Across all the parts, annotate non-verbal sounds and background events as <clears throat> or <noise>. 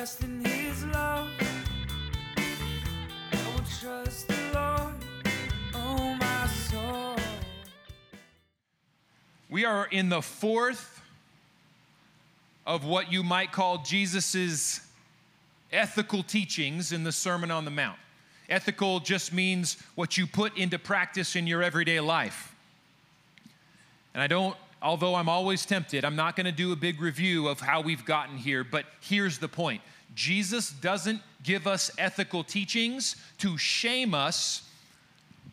in his love. I will trust the Lord, oh my soul. We are in the fourth of what you might call Jesus's ethical teachings in the Sermon on the Mount. Ethical just means what you put into practice in your everyday life. And I don't, although I'm always tempted, I'm not going to do a big review of how we've gotten here, but here's the point Jesus doesn't give us ethical teachings to shame us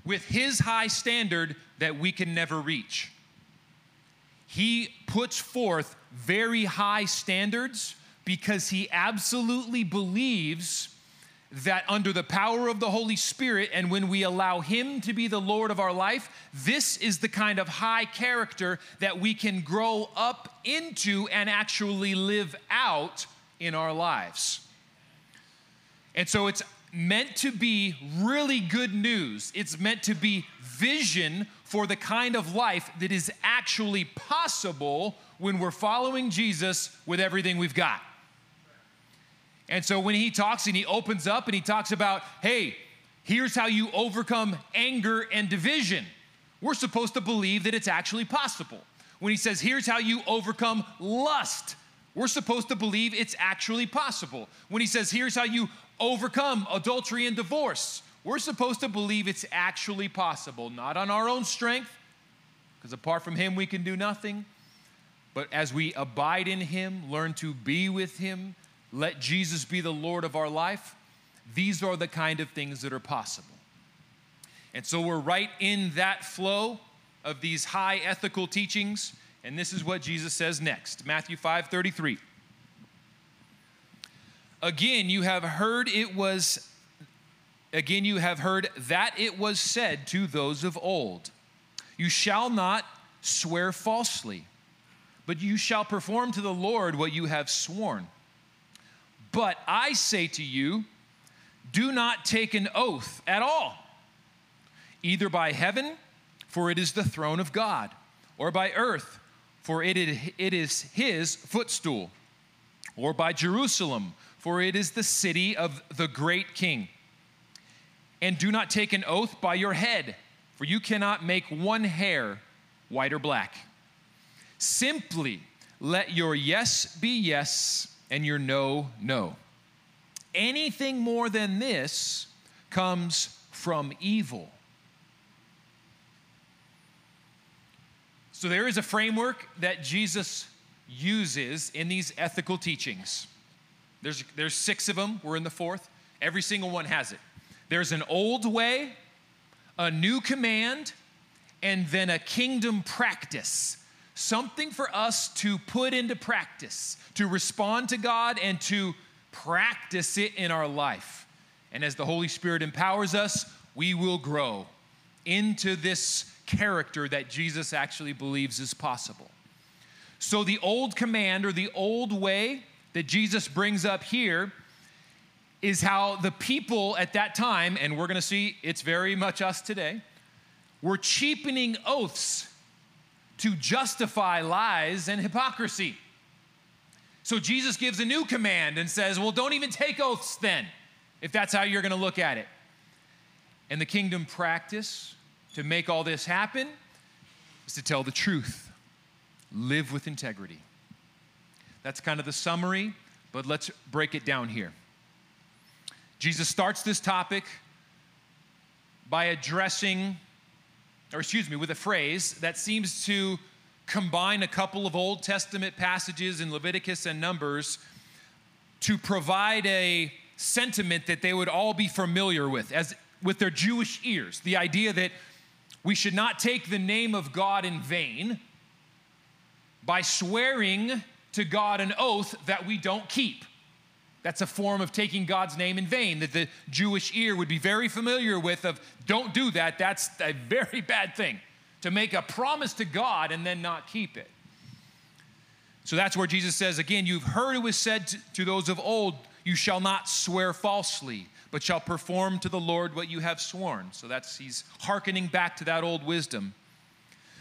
with his high standard that we can never reach. He puts forth very high standards because he absolutely believes that under the power of the Holy Spirit and when we allow him to be the Lord of our life, this is the kind of high character that we can grow up into and actually live out in our lives. And so it's meant to be really good news. It's meant to be vision for the kind of life that is actually possible when we're following Jesus with everything we've got. And so when he talks and he opens up and he talks about, hey, here's how you overcome anger and division, we're supposed to believe that it's actually possible. When he says, here's how you overcome lust, we're supposed to believe it's actually possible. When he says, here's how you overcome adultery and divorce, we're supposed to believe it's actually possible, not on our own strength, because apart from him, we can do nothing. But as we abide in him, learn to be with him, let Jesus be the Lord of our life, these are the kind of things that are possible. And so we're right in that flow of these high ethical teachings. And this is what Jesus says next Matthew 5 33. Again, you have heard it was, again, you have heard that it was said to those of old, You shall not swear falsely, but you shall perform to the Lord what you have sworn. But I say to you, do not take an oath at all, either by heaven, for it is the throne of God, or by earth, for it is his footstool, or by Jerusalem, for it is the city of the great king. And do not take an oath by your head, for you cannot make one hair white or black. Simply let your yes be yes and your no, no. Anything more than this comes from evil. So there is a framework that Jesus uses in these ethical teachings. There's, there's six of them, we're in the fourth. Every single one has it. There's an old way, a new command, and then a kingdom practice something for us to put into practice, to respond to God and to practice it in our life. And as the Holy Spirit empowers us, we will grow into this character that Jesus actually believes is possible. So, the old command or the old way that Jesus brings up here is how the people at that time, and we're gonna see it's very much us today, were cheapening oaths to justify lies and hypocrisy. So Jesus gives a new command and says, Well, don't even take oaths then, if that's how you're going to look at it. And the kingdom practice to make all this happen is to tell the truth, live with integrity. That's kind of the summary, but let's break it down here. Jesus starts this topic by addressing or excuse me, with a phrase that seems to combine a couple of Old Testament passages in Leviticus and Numbers to provide a sentiment that they would all be familiar with as with their Jewish ears. The idea that we should not take the name of God in vain by swearing to God an oath that we don't keep. That's a form of taking God's name in vain that the Jewish ear would be very familiar with of don't do that. That's a very bad thing to make a promise to God and then not keep it. So that's where Jesus says again, you've heard it was said to, those of old, you shall not swear falsely, but shall perform to the Lord what you have sworn. So that's he's hearkening back to that old wisdom.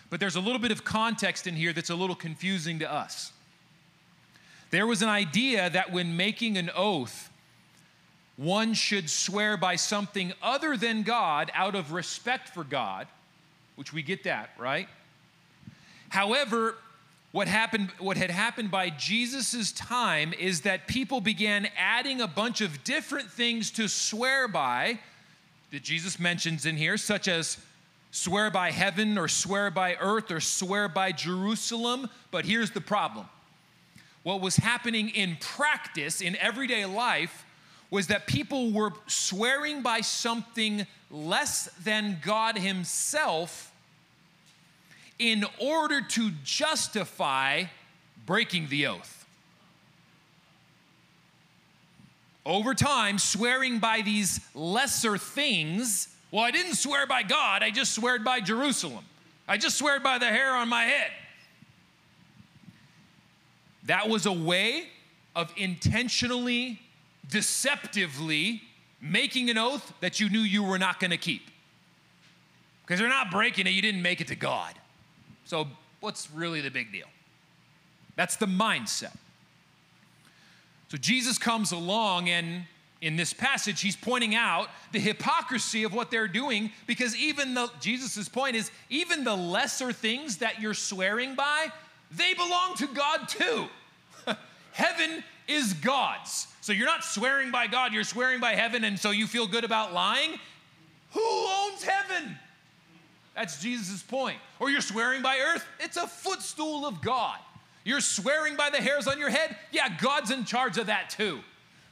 But there's a little bit of context in here that's a little confusing to us. There was an idea that when making an oath, one should swear by something other than God out of respect for God, which we get that, right? However, what happened what had happened by Jesus' time is that people began adding a bunch of different things to swear by that Jesus mentions in here such as swear by heaven or swear by earth or swear by Jerusalem, but here's the problem. What was happening in practice in everyday life was that people were swearing by something less than God Himself in order to justify breaking the oath. Over time, swearing by these lesser things, well, I didn't swear by God, I just sweared by Jerusalem. I just swear by the hair on my head. That was a way of intentionally, deceptively making an oath that you knew you were not going to keep. Because you're not breaking it, you didn't make it to God. So, what's really the big deal? That's the mindset. So, Jesus comes along, and in this passage, he's pointing out the hypocrisy of what they're doing because even the, Jesus' point is, even the lesser things that you're swearing by, they belong to God too. <laughs> heaven is God's. So, you're not swearing by God, you're swearing by heaven, and so you feel good about lying. Who owns heaven? That's Jesus' point. Or you're swearing by earth, it's a footstool of God. You're swearing by the hairs on your head, yeah, God's in charge of that too.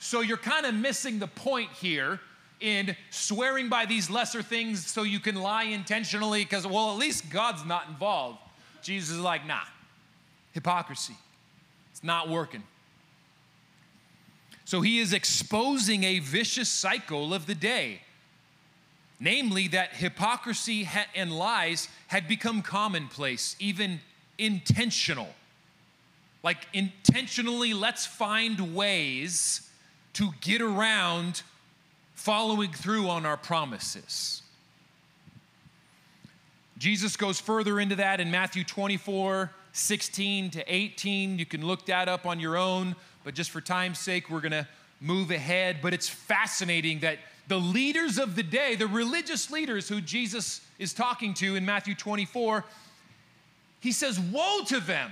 So you're kind of missing the point here in swearing by these lesser things so you can lie intentionally because, well, at least God's not involved. Jesus is like, nah, hypocrisy. It's not working. So he is exposing a vicious cycle of the day namely that hypocrisy and lies had become commonplace, even intentional. Like, intentionally, let's find ways to get around following through on our promises. Jesus goes further into that in Matthew 24, 16 to 18. You can look that up on your own, but just for time's sake, we're going to move ahead. But it's fascinating that the leaders of the day, the religious leaders who Jesus is talking to in Matthew 24, he says, Woe to them!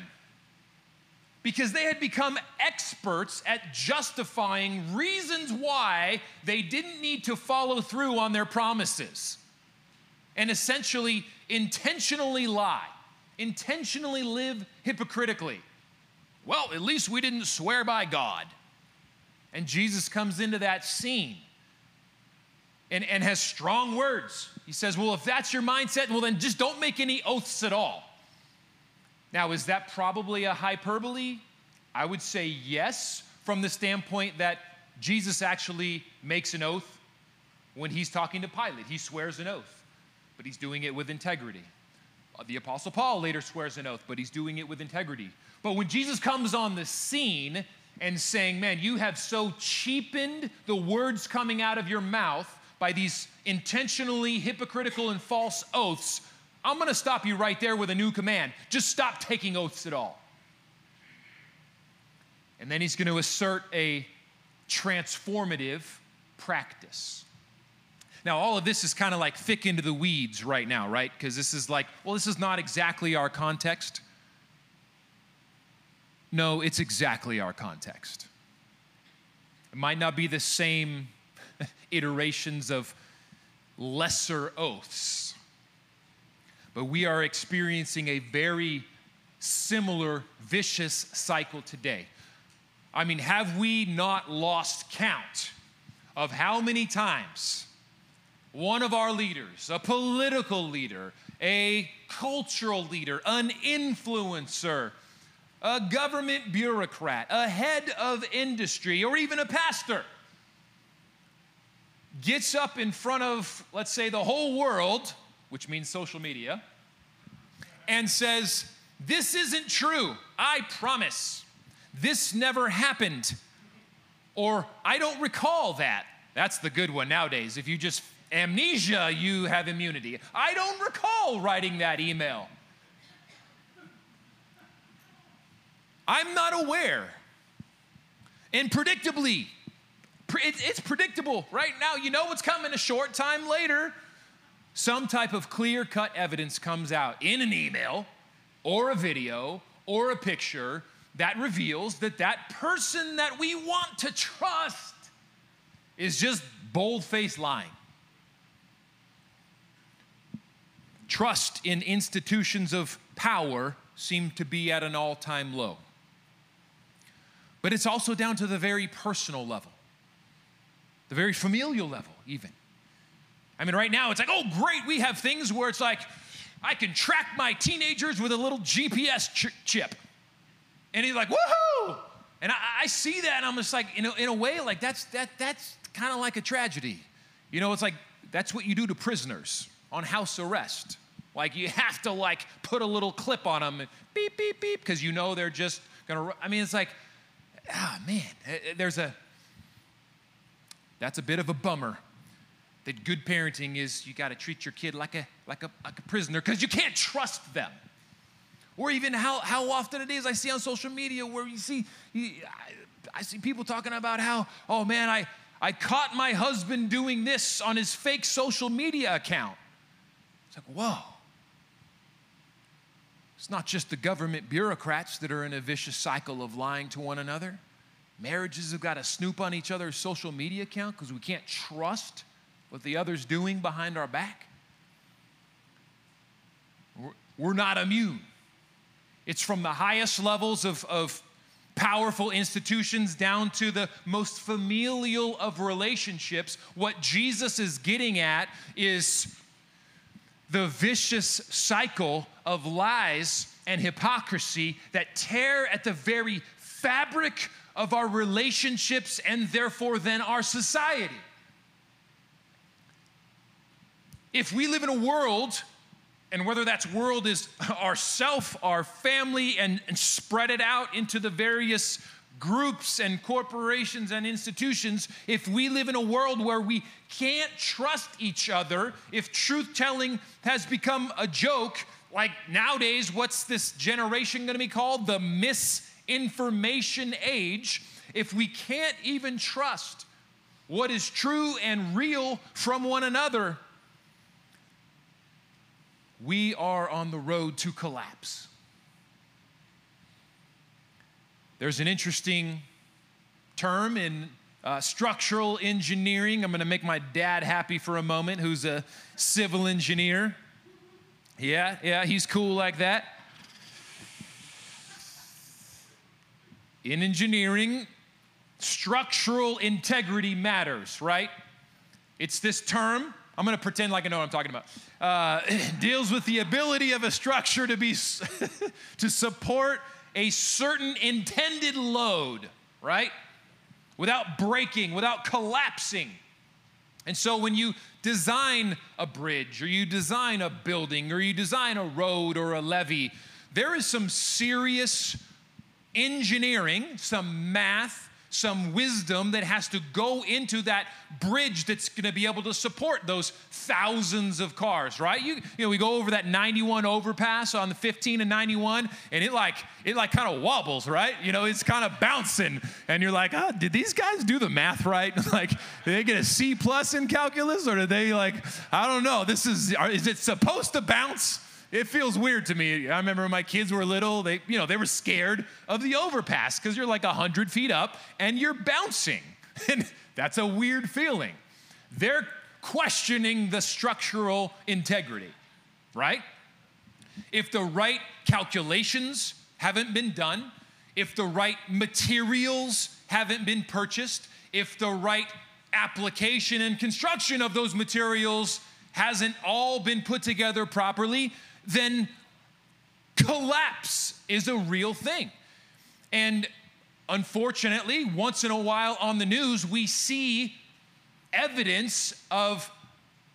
Because they had become experts at justifying reasons why they didn't need to follow through on their promises and essentially intentionally lie, intentionally live hypocritically. Well, at least we didn't swear by God. And Jesus comes into that scene and, and has strong words. He says, Well, if that's your mindset, well, then just don't make any oaths at all. Now, is that probably a hyperbole? I would say yes, from the standpoint that Jesus actually makes an oath when he's talking to Pilate. He swears an oath, but he's doing it with integrity. The Apostle Paul later swears an oath, but he's doing it with integrity. But when Jesus comes on the scene and saying, Man, you have so cheapened the words coming out of your mouth by these intentionally hypocritical and false oaths, I'm going to stop you right there with a new command. Just stop taking oaths at all. And then he's going to assert a transformative practice. Now, all of this is kind of like thick into the weeds right now, right? Because this is like, well, this is not exactly our context. No, it's exactly our context. It might not be the same <laughs> iterations of lesser oaths. But we are experiencing a very similar vicious cycle today. I mean, have we not lost count of how many times one of our leaders, a political leader, a cultural leader, an influencer, a government bureaucrat, a head of industry, or even a pastor gets up in front of, let's say, the whole world, which means social media, and says, This isn't true. I promise. This never happened. Or, I don't recall that. That's the good one nowadays. If you just amnesia, you have immunity. I don't recall writing that email. I'm not aware. and predictably. It's predictable right now. You know what's coming a short time later. Some type of clear cut evidence comes out in an email or a video or a picture that reveals that that person that we want to trust is just bold faced lying. Trust in institutions of power seem to be at an all time low. But it's also down to the very personal level, the very familial level, even. I mean, right now it's like, oh, great, we have things where it's like, I can track my teenagers with a little GPS ch- chip. And he's like, woohoo! And I, I see that, and I'm just like, in a, in a way, like that's that that's kind of like a tragedy. You know, it's like that's what you do to prisoners on house arrest. Like you have to like put a little clip on them, and beep beep beep, because you know they're just gonna. I mean, it's like, ah man, eh, eh, there's a. That's a bit of a bummer. That good parenting is you got to treat your kid like a like a like a prisoner because you can't trust them or even how, how often it is I see on social media where you see, you, I, I see people talking about how, oh man, I, I caught my husband doing this on his fake social media account. It's like, whoa. It's not just the government bureaucrats that are in a vicious cycle of lying to one another. Marriages have got to snoop on each other's social media account because we can't trust what the other's doing behind our back. We're, not immune. It's from the highest levels of, of powerful institutions down to the most familial of relationships. What Jesus is getting at is the vicious cycle of lies and hypocrisy that tear at the very fabric of our relationships and therefore then our society. If we live in a world and whether that's world is <laughs> ourself, our family, and, and spread it out into the various groups and corporations and institutions, if we live in a world where we can't trust each other, if truth telling has become a joke, like nowadays, what's this generation gonna be called? The misinformation age. If we can't even trust what is true and real from one another, we are on the road to collapse. There's an interesting term in uh, structural engineering. I'm going to make my dad happy for a moment, who's a civil engineer. Yeah, yeah, he's cool like that. In engineering, structural integrity matters, right? It's this term. I'm going to pretend like I know what I'm talking about. Uh, <clears throat> deals with the ability of a structure to be <laughs> to support a certain intended load, right? Without breaking, without collapsing. And so when you design a bridge or you design a building or you design a road or a levee, there is some serious engineering, some math, some wisdom that has to go into that bridge that's going to be able to support those thousands of cars, right? You, you know, we go over that 91 overpass on the 15 and 91, and it like it like kind of wobbles, right? You know, it's kind of bouncing, and you're like, ah, did these guys do the math right? <laughs> like, did they get a C plus in calculus, or did they like, I don't know. This is is it supposed to bounce? It feels weird to me. I remember when my kids were little, they, you know, they were scared of the overpass because you're like 100 feet up and you're bouncing. <laughs> And that's a weird feeling. They're questioning the structural integrity, right? If the right calculations haven't been done, if the right materials haven't been purchased, if the right application and construction of those materials hasn't all been put together properly, then collapse is a real thing. And unfortunately, once in a while on the news, we see evidence of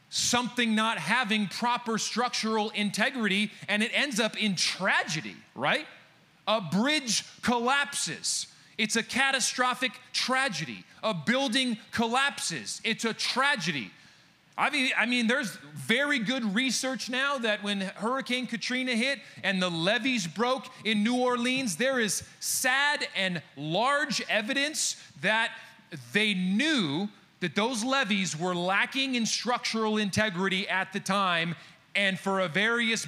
something not having proper structural integrity, and it ends up in tragedy, right? A bridge collapses. It's a catastrophic tragedy. A building collapses. It's a tragedy. I mean, I mean, there's very good research now that when Hurricane Katrina hit and the levees broke in New Orleans, there is sad and large evidence that they knew that those levees were lacking in structural integrity at the time, and for a various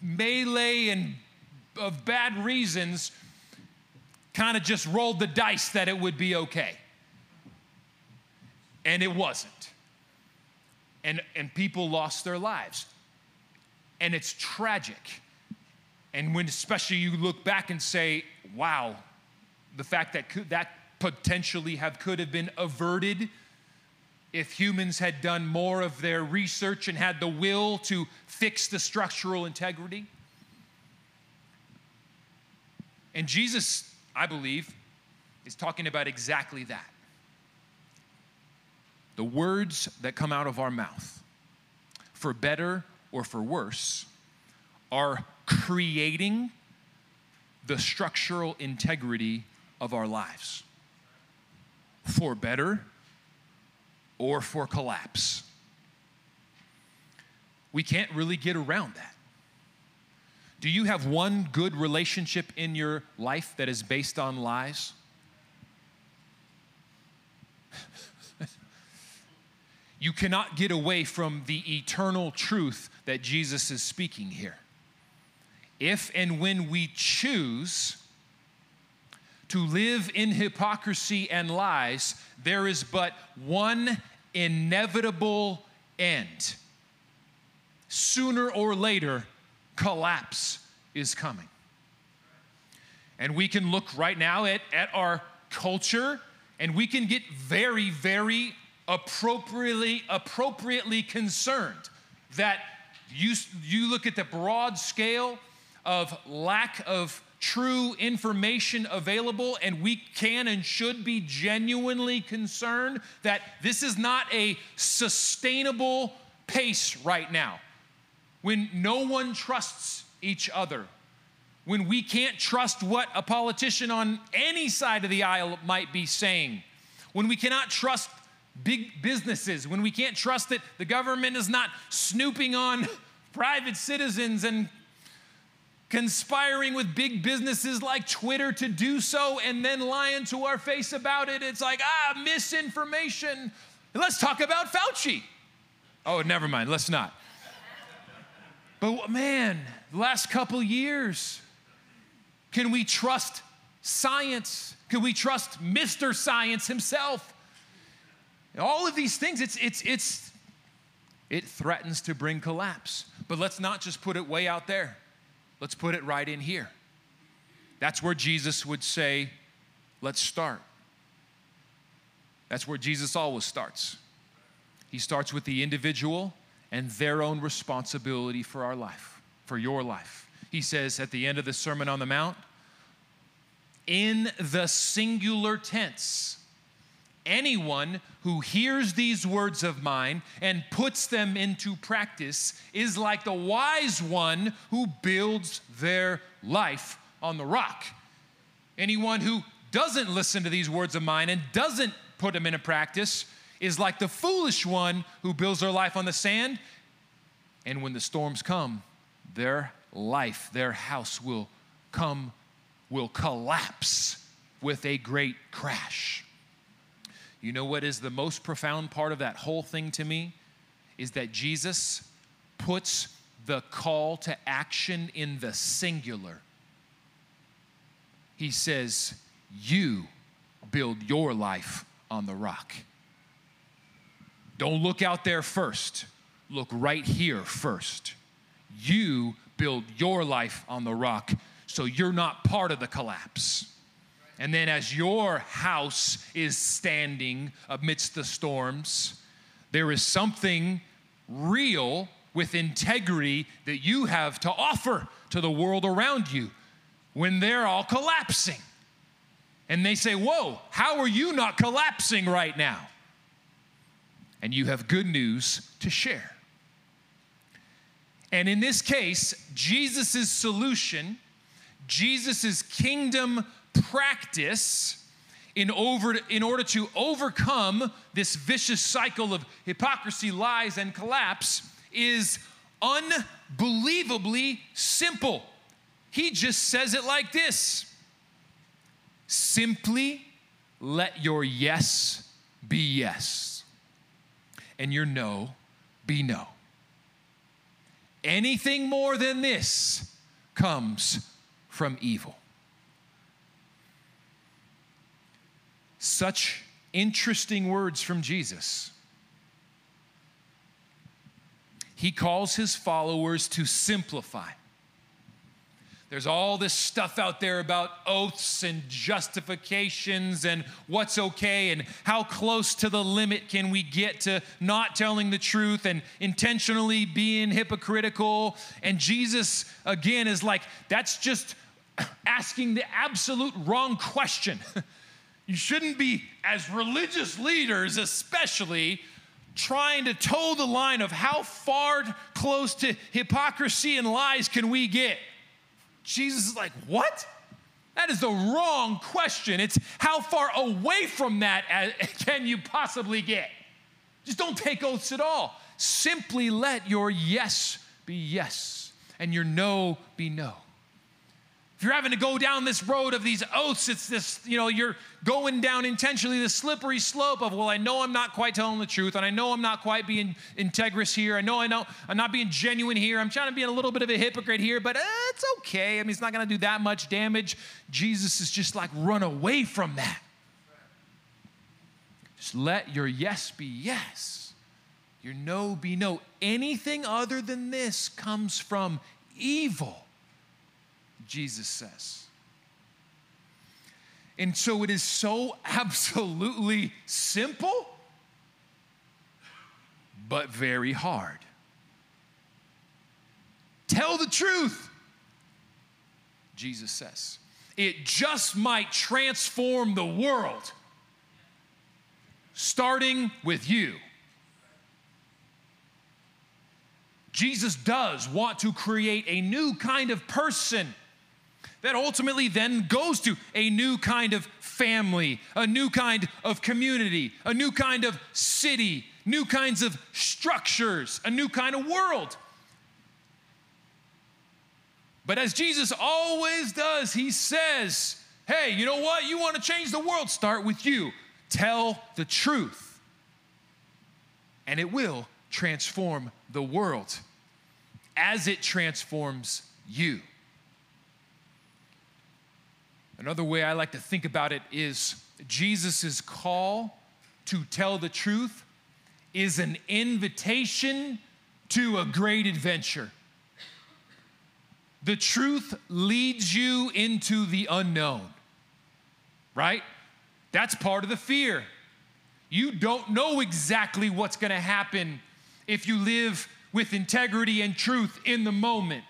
melee and of bad reasons, kind of just rolled the dice that it would be okay. And it wasn't and, and people lost their lives. And it's tragic. And when especially you look back and say, wow, the fact that could, that potentially have could have been averted if humans had done more of their research and had the will to fix the structural integrity. And Jesus, I believe, is talking about exactly that the words that come out of our mouth, for better or for worse, are creating the structural integrity of our lives. For better or for collapse. We can't really get around that. Do you have one good relationship in your life that is based on lies? You cannot get away from the eternal truth that Jesus is speaking here. If and when we choose to live in hypocrisy and lies, there is but one inevitable end. Sooner or later, collapse is coming. And we can look right now at, at our culture and we can get very, very appropriately, appropriately concerned that you, you look at the broad scale of lack of true information available, and we can and should be genuinely concerned that this is not a sustainable pace right now. When no one trusts each other, when we can't trust what a politician on any side of the aisle might be saying, when we cannot trust big businesses, when we can't trust that the government is not snooping on <laughs> private citizens and conspiring with big businesses like Twitter to do so and then lying to our face about it. It's like, ah, misinformation. Let's talk about Fauci. Oh, never mind, let's not. But man, the last couple years, can we trust science? Can we trust Mr. Science himself? All of these things, it's, it's, it's, it threatens to bring collapse. But let's not just put it way out there. Let's put it right in here. That's where Jesus would say, let's start. That's where Jesus always starts. He starts with the individual and their own responsibility for our life, for your life. He says at the end of the Sermon on the Mount, in the singular tense, anyone who hears these words of mine and puts them into practice is like the wise one who builds their life on the rock. Anyone who doesn't listen to these words of mine and doesn't put them into practice is like the foolish one who builds their life on the sand. And when the storms come, their life, their house will come, will collapse with a great crash. You know what is the most profound part of that whole thing to me? Is that Jesus puts the call to action in the singular. He says, You build your life on the rock. Don't look out there first, look right here first. You build your life on the rock so you're not part of the collapse. And then, as your house is standing amidst the storms, there is something real with integrity that you have to offer to the world around you when they're all collapsing. And they say, Whoa, how are you not collapsing right now? And you have good news to share. And in this case, Jesus' solution, Jesus' kingdom practice in, over, in order to overcome this vicious cycle of hypocrisy, lies, and collapse is unbelievably simple. He just says it like this simply let your yes be yes, and your no be no. Anything more than this comes from evil. Such interesting words from Jesus. He calls his followers to simplify. There's all this stuff out there about oaths and justifications and what's okay and how close to the limit can we get to not telling the truth and intentionally being hypocritical. And Jesus, again, is like, that's just <clears throat> asking the absolute wrong question. <laughs> you shouldn't be, as religious leaders especially, trying to toe the line of how far close to hypocrisy and lies can we get. Jesus is like, What? That is the wrong question. It's how far away from that uh, <laughs> can you possibly get? Just don't take oaths at all. Simply let your yes be yes and your no be no. If you're having to go down this road of these oaths, it's this, you know, you're going down intentionally the slippery slope of, well, I know I'm not quite telling the truth, and I know I'm not quite being integrous here. I know I know I'm not being genuine here. I'm trying to be a little bit of a hypocrite here, but uh, it's okay. I mean, it's not going to do that much damage. Jesus is just like, run away from that. Just let your yes be yes, your no be no. Anything other than this comes from evil. Jesus says. And so it is so <laughs> absolutely simple, but very hard. Tell the truth, Jesus says. It just might transform the world, starting with you. Jesus does want to create a new kind of person that ultimately then goes to a new kind of family, a new kind of community, a new kind of city, new kinds of structures, a new kind of world. But as Jesus always does, he says, Hey, you know what? You want to change the world? Start with you. Tell the truth, and it will transform the world as it transforms you. Another way I like to think about it is Jesus' call to tell the truth is an invitation to a great adventure. The truth leads you into the unknown, right? That's part of the fear. You don't know exactly what's going to happen if you live with integrity and truth in the moment.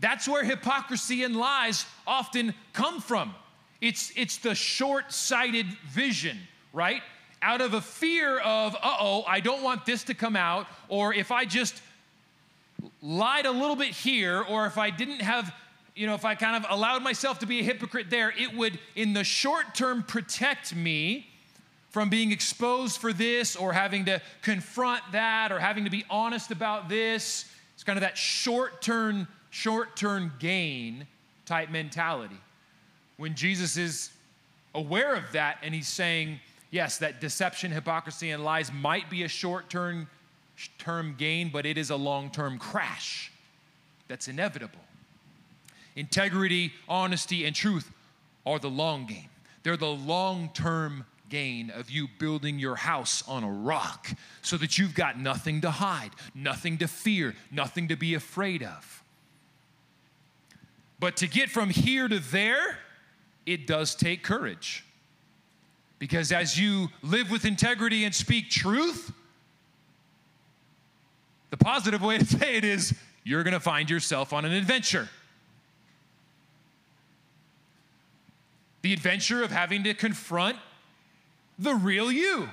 That's where hypocrisy and lies often come from. It's, it's the short sighted vision, right? Out of a fear of, uh oh, I don't want this to come out, or if I just lied a little bit here, or if I didn't have, you know, if I kind of allowed myself to be a hypocrite there, it would, in the short term, protect me from being exposed for this, or having to confront that, or having to be honest about this. It's kind of that short term short term gain type mentality. When Jesus is aware of that and he's saying, yes, that deception, hypocrisy, and lies might be a short term term gain, but it is a long term crash that's inevitable. Integrity, honesty, and truth are the long game. They're the long term gain of you building your house on a rock so that you've got nothing to hide, nothing to fear, nothing to be afraid of. But to get from here to there, it does take courage. Because as you live with integrity and speak truth, the positive way to <laughs> say it is you're going to find yourself on an adventure. The adventure of having to confront the real you.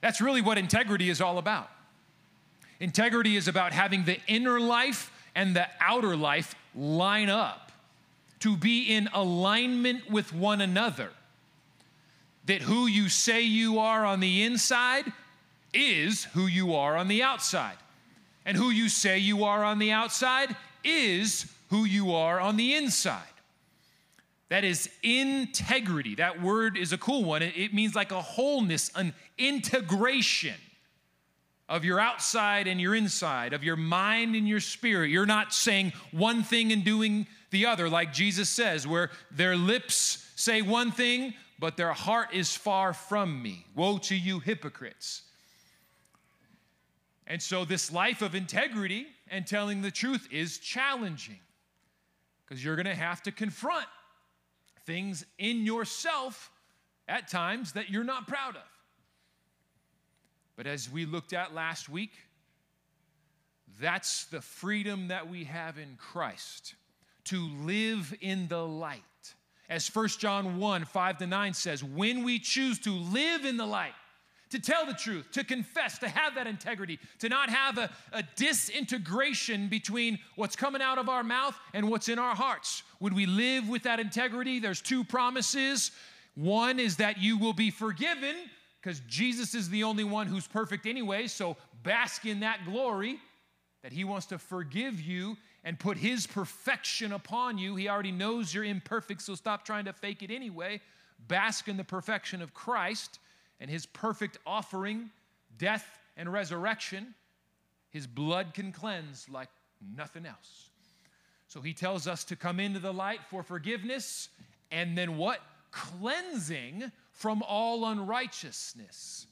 That's really what integrity is all about. Integrity is about having the inner life and the outer life line up to be in alignment with one another. That who you say you are on the inside is who you are on the outside. And who you say you are on the outside is who you are on the inside. That is integrity. That word is a cool one. It means like a wholeness, an integration of your outside and your inside, of your mind and your spirit. You're not saying one thing and doing the other, like Jesus says, where their lips say one thing, but their heart is far from me. Woe to you, hypocrites. And so, this life of integrity and telling the truth is challenging because you're going to have to confront things in yourself at times that you're not proud of. But as we looked at last week, that's the freedom that we have in Christ to live in the light. As 1 John 1 5 to 9 says, when we choose to live in the light, to tell the truth, to confess, to have that integrity, to not have a, a, disintegration between what's coming out of our mouth and what's in our hearts. When we live with that integrity, there's two promises. One is that you will be forgiven because Jesus is the only one who's perfect anyway, so bask in that glory that He wants to forgive you and put His perfection upon you. He already knows you're imperfect, so stop trying to fake it anyway. Bask in the perfection of Christ and his perfect offering, death and resurrection, his blood can cleanse like nothing else. So he tells us to come into the light for forgiveness and then what? Cleansing from all unrighteousness.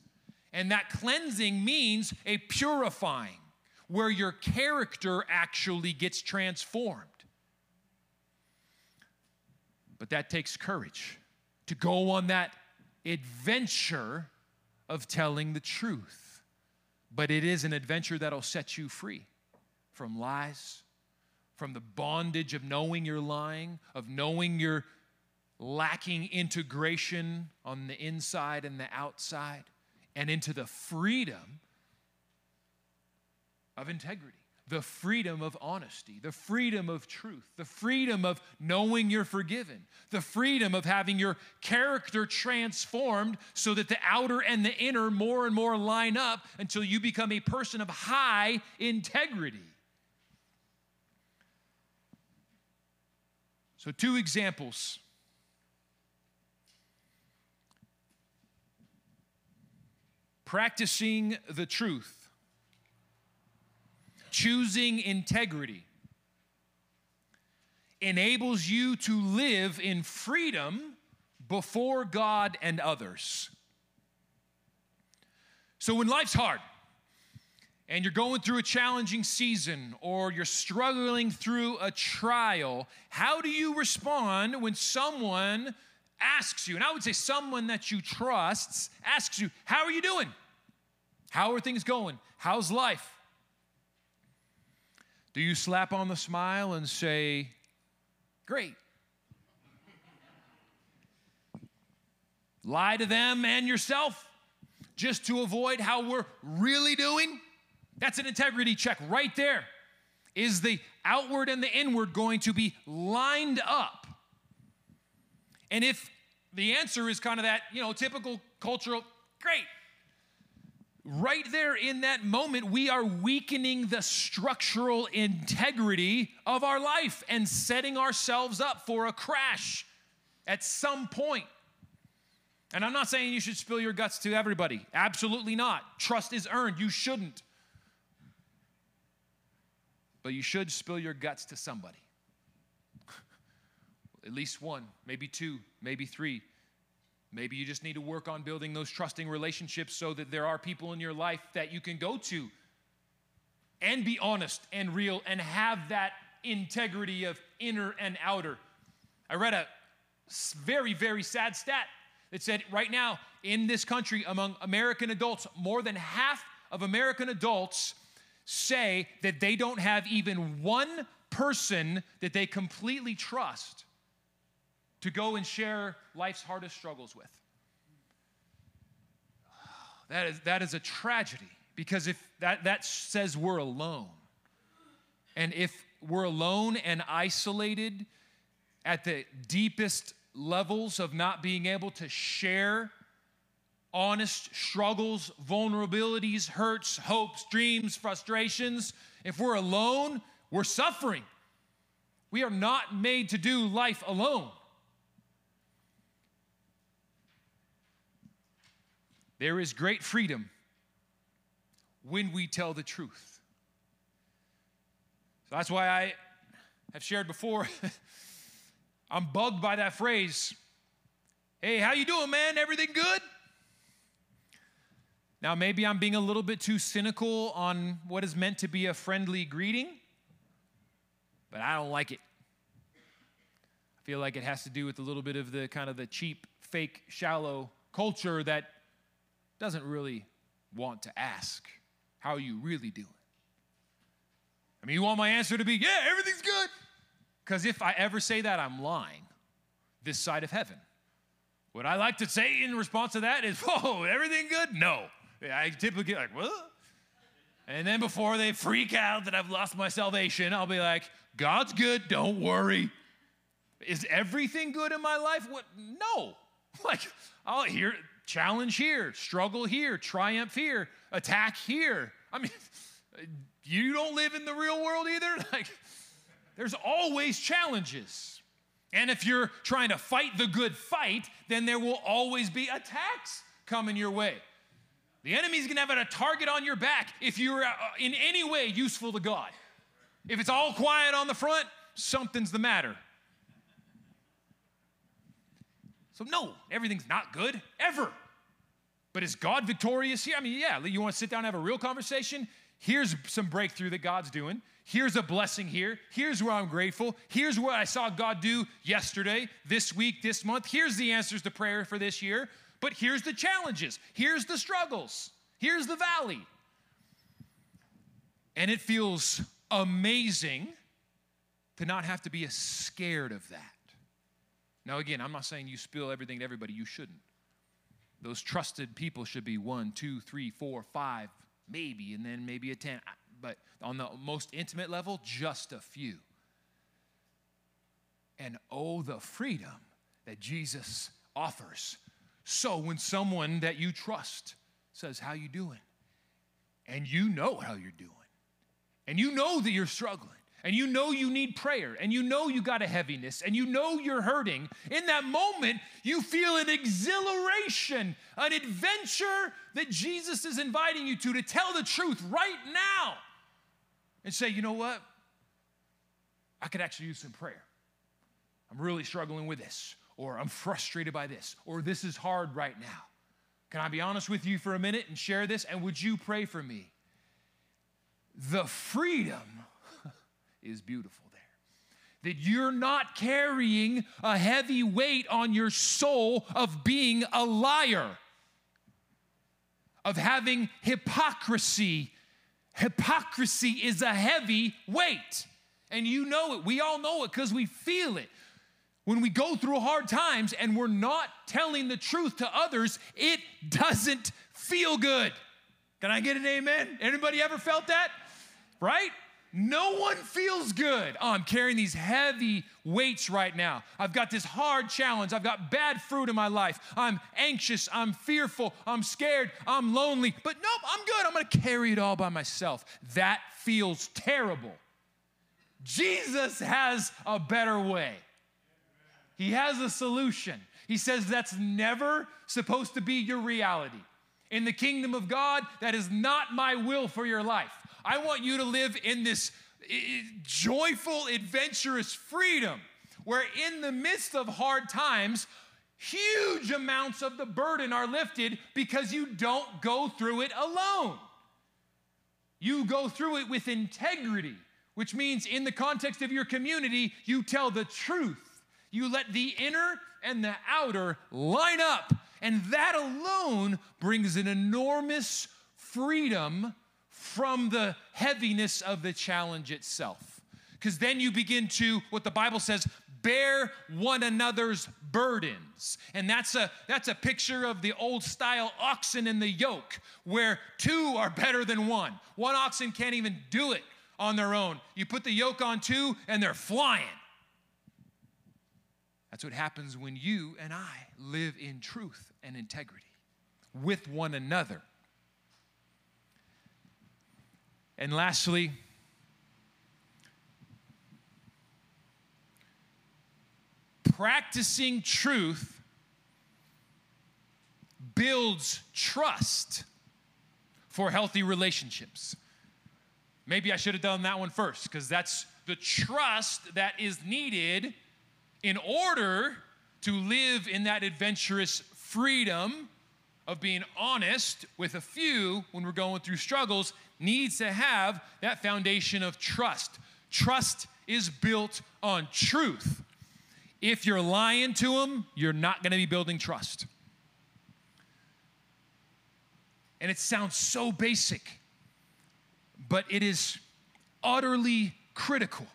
And that cleansing means a purifying, where your character actually gets transformed. But that takes courage to go on that adventure of telling the truth. But it is an adventure that'll set you free from lies, from the bondage of knowing you're lying, of knowing you're lacking integration on the inside and the outside, and into the freedom of integrity the freedom of honesty, the freedom of truth, the freedom of knowing you're forgiven, the freedom of having your character transformed so that the outer and the inner more and more line up until you become a person of high integrity. So, two examples. Practicing the truth choosing integrity enables you to live in freedom before God and others. So when life's hard, and you're going through a challenging season or you're struggling through a trial, how do you respond when someone asks you, and I would say someone that you trust asks you, How are you doing? How are things going? How's life? Do you slap on the smile and say, Great? Lie to them and yourself just to avoid how we're really doing? That's an integrity check right there. Is the outward and the inward going to be lined up? And if the answer is kind of that, you know, typical cultural, great, right there in that moment, we are weakening the structural integrity of our life and setting ourselves up for a crash at some point. And I'm not saying you should spill your guts to everybody. Absolutely not. Trust is earned. You shouldn't. But you should spill your guts to somebody. At least one, maybe two, maybe three. Maybe you just need to work on building those trusting relationships so that there are people in your life that you can go to and be honest and real and have that integrity of inner and outer. I read a very, very sad stat that said right now in this country, among American adults, more than half of American adults say that they don't have even one person that they completely trust to go and share life's hardest struggles with. That is, that is a tragedy because if that, that says we're alone. And if we're alone and isolated, at the deepest levels of not being able to share honest struggles, vulnerabilities, hurts, hopes, dreams, frustrations. If we're alone, we're suffering. We are not made to do life alone. There is great freedom when we tell the truth. So that's why I have shared before. <laughs> I'm bugged by that phrase. Hey, how you doing, man? Everything good? Now, maybe I'm being a little bit too cynical on what is meant to be a friendly greeting, but I don't like it. I feel like it has to do with a little bit of the kind of the cheap, fake, shallow culture that doesn't really want to ask, How are you really doing? I mean, you want my answer to be, Yeah, everything's good. Because if I ever say that, I'm lying this side of heaven. What I like to say in response to that is, <laughs> Whoa, everything good? No. I typically get like, What? And then before they freak out that I've lost my salvation, I'll be like, God's good, don't worry. Is everything good in my life? What? No. <laughs> Like, I'll hear challenge here, struggle here, triumph here, attack here. I mean, <laughs> you don't live in the real world either. <laughs> Like, there's always challenges. And if you're trying to fight the good fight, then there will always be attacks coming your way. The enemy's gonna have a target on your back if you're uh, in any way useful to God. If it's all quiet on the front, something's the matter. So, no, everything's not good, ever. But is God victorious here? I mean, yeah, you want to sit down and have a real conversation? Here's some breakthrough that God's doing. Here's a blessing here. Here's where I'm grateful. Here's what I saw God do yesterday, this week, this month. Here's the answers to prayer for this year. But here's the challenges. Here's the struggles. Here's the valley. And it feels amazing to not have to be scared of that. Now, again, I'm not saying you spill everything to everybody, you shouldn't. Those trusted people should be one, two, three, four, five, maybe, and then maybe a 10. But on the most intimate level, just a few. And oh, the freedom that Jesus offers. So when someone that you trust says, How you doing? And you know how you're doing, and you know that you're struggling, and you know you need prayer, and you know you got a heaviness, and you know you're hurting, in that moment, you feel an exhilaration, an adventure that Jesus is inviting you to, to tell the truth right now and say, you know what? I could actually use some prayer. I'm really struggling with this, or I'm frustrated by this, or this is hard right now. Can I be honest with you for a minute and share this? And would you pray for me? The freedom is beautiful there. That you're not carrying a heavy weight on your soul of being a liar, of having hypocrisy. Hypocrisy is a heavy weight. And you know it. We all know it because we feel it. When we go through hard times and we're not telling the truth to others, it doesn't feel good. Can I get an amen? Anybody ever felt that? Right? No one feels good. Oh, I'm carrying these heavy weights right now. I've got this hard challenge. I've got bad fruit in my life. I'm anxious. I'm fearful. I'm scared. I'm lonely. But nope, I'm good. I'm going to carry it all by myself. That feels terrible. Jesus has a better way. He has a solution. He says that's never supposed to be your reality. In the kingdom of God, that is not my will for your life. I want you to live in this joyful, adventurous freedom where, in the midst of hard times, huge amounts of the burden are lifted because you don't go through it alone. You go through it with integrity, which means, in the context of your community, you tell the truth. You let the inner and the outer line up. And that alone brings an enormous freedom from the heaviness of the challenge itself. Because then you begin to, what the Bible says, bear one another's burdens. And that's a that's a picture of the old style oxen in the yoke where two are better than one. One oxen can't even do it on their own. You put the yoke on two and they're flying. That's what happens when you and I live in truth and integrity with one another. And lastly, practicing truth builds trust for healthy relationships. Maybe I should have done that one first because that's the trust that is needed in order to live in that adventurous freedom of being honest with a few when we're going through struggles needs to have that foundation of trust. Trust is built on truth. If you're lying to them, you're not going to be building trust. And it sounds so basic, but it is utterly critical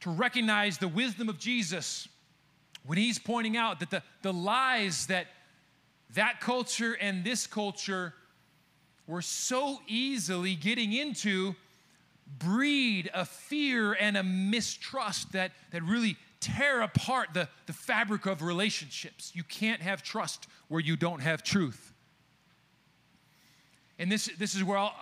to recognize the wisdom of Jesus when he's pointing out that the, the lies that that culture and this culture were so easily getting into breed a fear and a mistrust that, that really tear apart the, the fabric of relationships. You can't have trust where you don't have truth. And this, this is where I'll,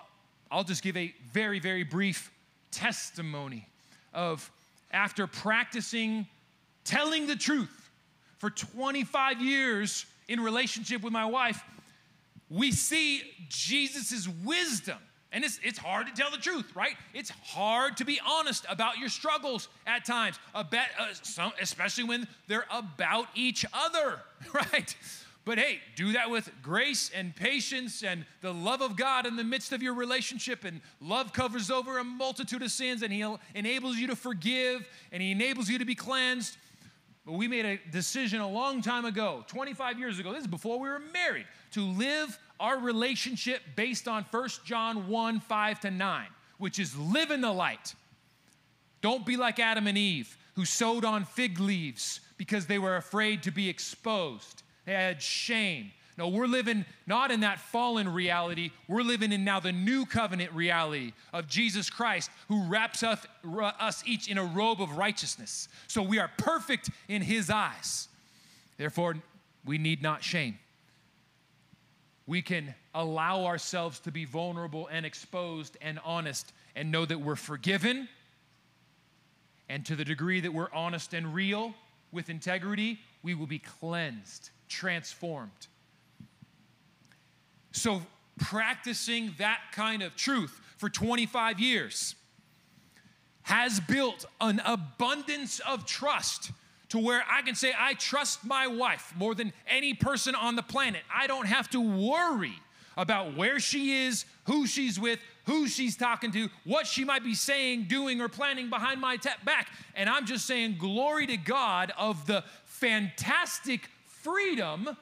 I'll just give a very, very brief testimony of after practicing telling the truth for 25 years in relationship with my wife, we see Jesus' wisdom. And it's, it's hard to tell the truth, right? It's hard to be honest about your struggles at times, uh, some, especially when they're about each other, <laughs> right? But hey, do that with grace and patience and the love of God in the midst of your relationship. And love covers over a multitude of sins, and He enables you to forgive, and He enables you to be cleansed. We made a decision a long time ago, 25 years ago, this is before we were married, to live our relationship based on 1 John 1 5 to 9, which is live in the light. Don't be like Adam and Eve, who sewed on fig leaves because they were afraid to be exposed. They had shame. No, we're living not in that fallen reality. We're living in now the new covenant reality of Jesus Christ, who wraps us, us each in a robe of righteousness. So we are perfect in his eyes. Therefore, we need not shame. We can allow ourselves to be vulnerable and exposed and honest and know that we're forgiven. And to the degree that we're honest and real with integrity, we will be cleansed transformed. So, practicing that kind of truth for 25 years has built an abundance of trust to where I can say, I trust my wife more than any person on the planet. I don't have to worry about where she is, who she's with, who she's talking to, what she might be saying, doing, or planning behind my back. And I'm just saying, glory to God of the fantastic freedom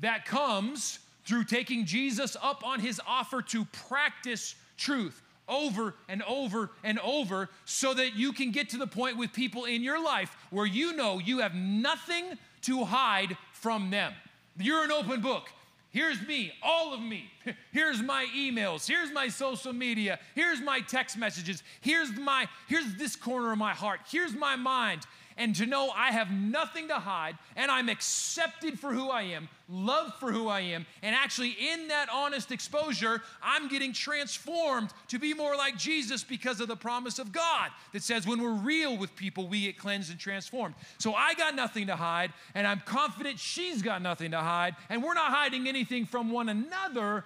that comes through taking Jesus up on his offer to practice truth over and over and over so that you can get to the point with people in your life where you know you have nothing to hide from them. You're an open book. Here's me, all of me. <laughs> Here's my emails. Here's my social media. Here's my text messages. Here's my here's this corner of my heart. Here's my mind and to know I have nothing to hide and I'm accepted for who I am, loved for who I am, and actually in that honest exposure, I'm getting transformed to be more like Jesus because of the promise of God that says when we're real with people, we get cleansed and transformed. So I got nothing to hide, and I'm confident she's got nothing to hide, and we're not hiding anything from one another.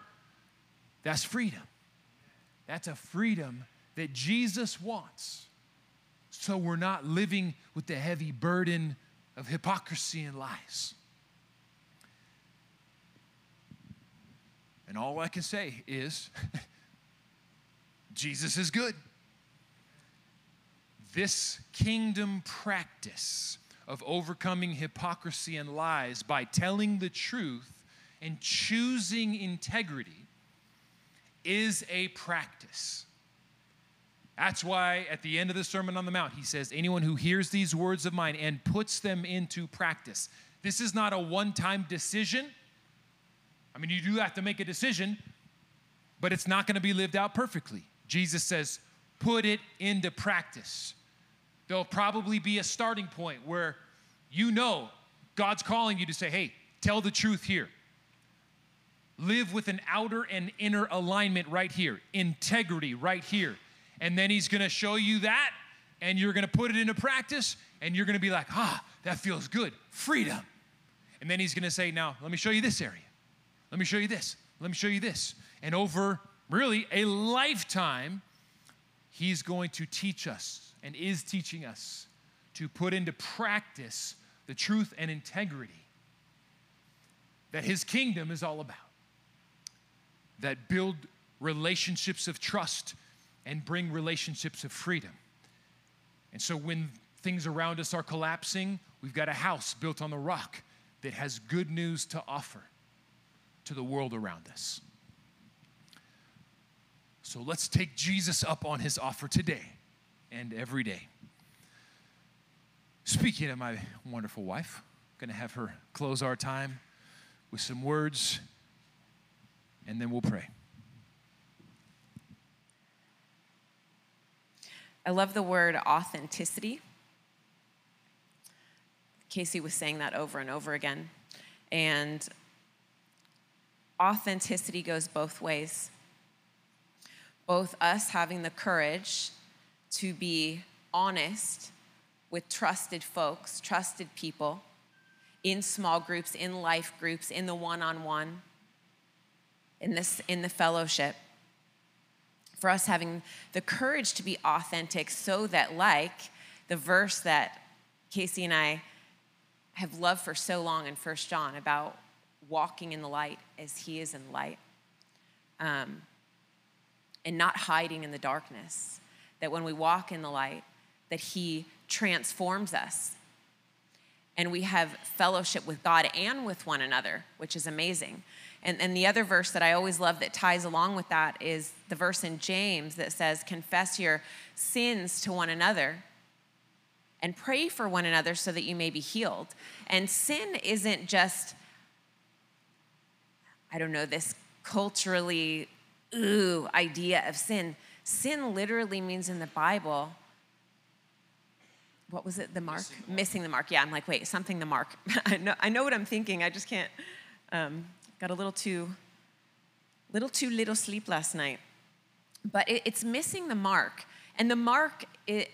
That's freedom. That's a freedom that Jesus wants so we're not living with the heavy burden of hypocrisy and lies. And all I can say is <laughs> Jesus is good. This kingdom practice of overcoming hypocrisy and lies by telling the truth and choosing integrity is a practice. That's why at the end of the Sermon on the Mount, he says, Anyone who hears these words of mine and puts them into practice. This is not a one time decision. I mean, you do have to make a decision, but it's not going to be lived out perfectly. Jesus says, put it into practice. There'll probably be a starting point where you know God's calling you to say, hey, tell the truth here. Live with an outer and inner alignment right here, integrity right here. And then He's gonna show you that, and you're gonna put it into practice, and you're gonna be like, ah, that feels good. Freedom. And then He's gonna say, now, let me show you this area. Let me show you this. Let me show you this. And over really a lifetime, He's going to teach us and is teaching us to put into practice the truth and integrity that His kingdom is all about, that build relationships of trust and bring relationships of freedom. And so when things around us are collapsing, we've got a house built on the rock that has good news to offer to the world around us. So let's take Jesus up on his offer today and every day. Speaking of my wonderful wife, I'm going to have her close our time with some words and then we'll pray. I love the word authenticity. Casey was saying that over and over again. And authenticity goes both ways. Both us having the courage to be honest with trusted folks, trusted people, in small groups, in life groups, in the one on one, in this in the fellowship. For us having the courage to be authentic so that like the verse that Casey and I have loved for so long in First John about walking in the light as he is in light. Um, and not hiding in the darkness. That when we walk in the light, that he transforms us. And we have fellowship with God and with one another, which is amazing. And, and the other verse that I always love that ties along with that is the verse in James that says, Confess your sins to one another and pray for one another so that you may be healed. And sin isn't just, I don't know, this culturally ooh idea of sin. Sin literally means in the Bible, what was it, the mark? Missing the mark. Missing the mark. Yeah, I'm like, wait, something the mark. <laughs> I, know, I know what I'm thinking, I just can't. Um, got a little too, little too little sleep last night. But it, it's missing the mark. And the mark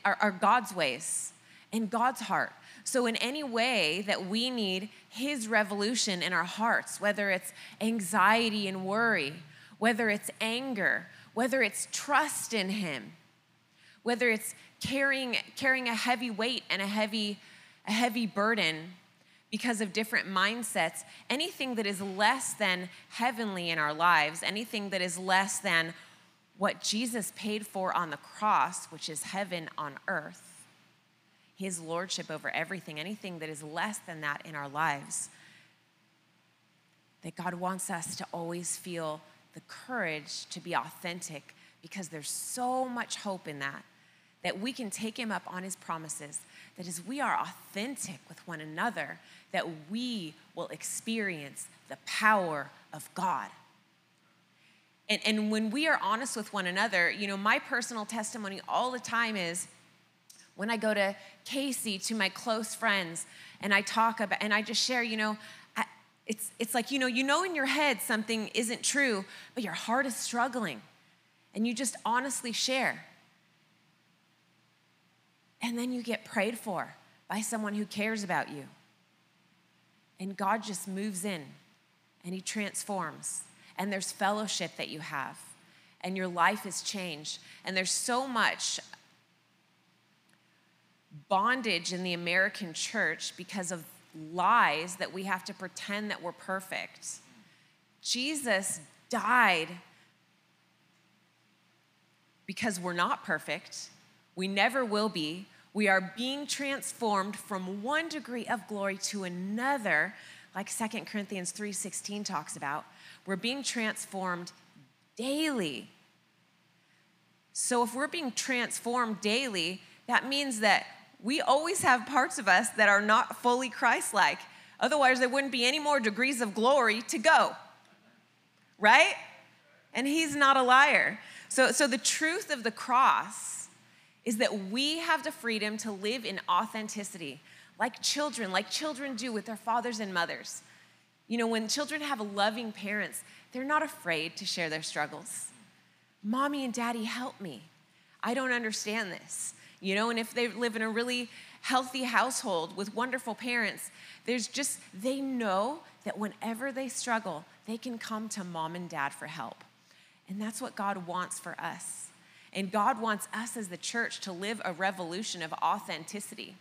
are, are God's ways and God's heart. So, in any way that we need His revolution in our hearts, whether it's anxiety and worry, whether it's anger, whether it's trust in Him, whether it's carrying, carrying a heavy weight and a heavy, a heavy burden because of different mindsets, anything that is less than heavenly in our lives, anything that is less than what Jesus paid for on the cross, which is heaven on earth, his lordship over everything, anything that is less than that in our lives, that God wants us to always feel the courage to be authentic because there's so much hope in that that we can take him up on his promises that as we are authentic with one another that we will experience the power of god and, and when we are honest with one another you know my personal testimony all the time is when i go to casey to my close friends and i talk about and i just share you know it's, it's like, you know, you know in your head something isn't true, but your heart is struggling. And you just honestly share. And then you get prayed for by someone who cares about you. And God just moves in and He transforms. And there's fellowship that you have. And your life is changed. And there's so much bondage in the American church because of lies that we have to pretend that we're perfect. Jesus died because we're not perfect. We never will be. We are being transformed from one degree of glory to another, like Second Corinthians 3:16 talks about. We're being transformed daily. So if we're being transformed daily, that means that we always have parts of us that are not fully Christ like. Otherwise, there wouldn't be any more degrees of glory to go. Right? And he's not a liar. So, so the truth of the cross is that we have the freedom to live in authenticity, like children, like children do with their fathers and mothers. You know, when children have loving parents, they're not afraid to share their struggles. Mommy and daddy, help me. I don't understand this. You know, and if they live in a really healthy household with wonderful parents, there's just, they know that whenever they struggle, they can come to mom and dad for help. And that's what God wants for us. And God wants us as the church to live a revolution of authenticity,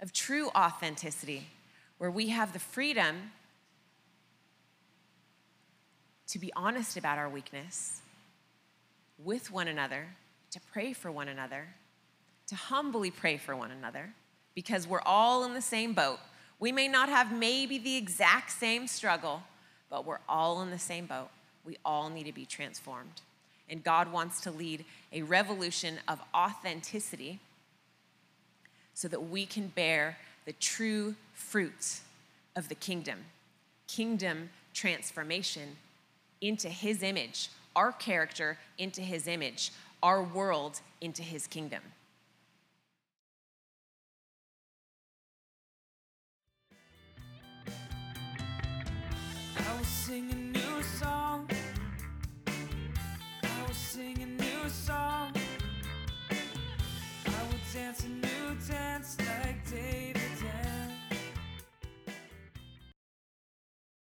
of true authenticity, where we have the freedom to be honest about our weakness with one another, to pray for one another, to humbly pray for one another, because we're all in the same boat. We may not have maybe the exact same struggle, but we're all in the same boat. We all need to be transformed. And God wants to lead a revolution of authenticity so that we can bear the true fruits of the kingdom kingdom transformation into His image, our character into His image, our world into His kingdom. Singing dancing.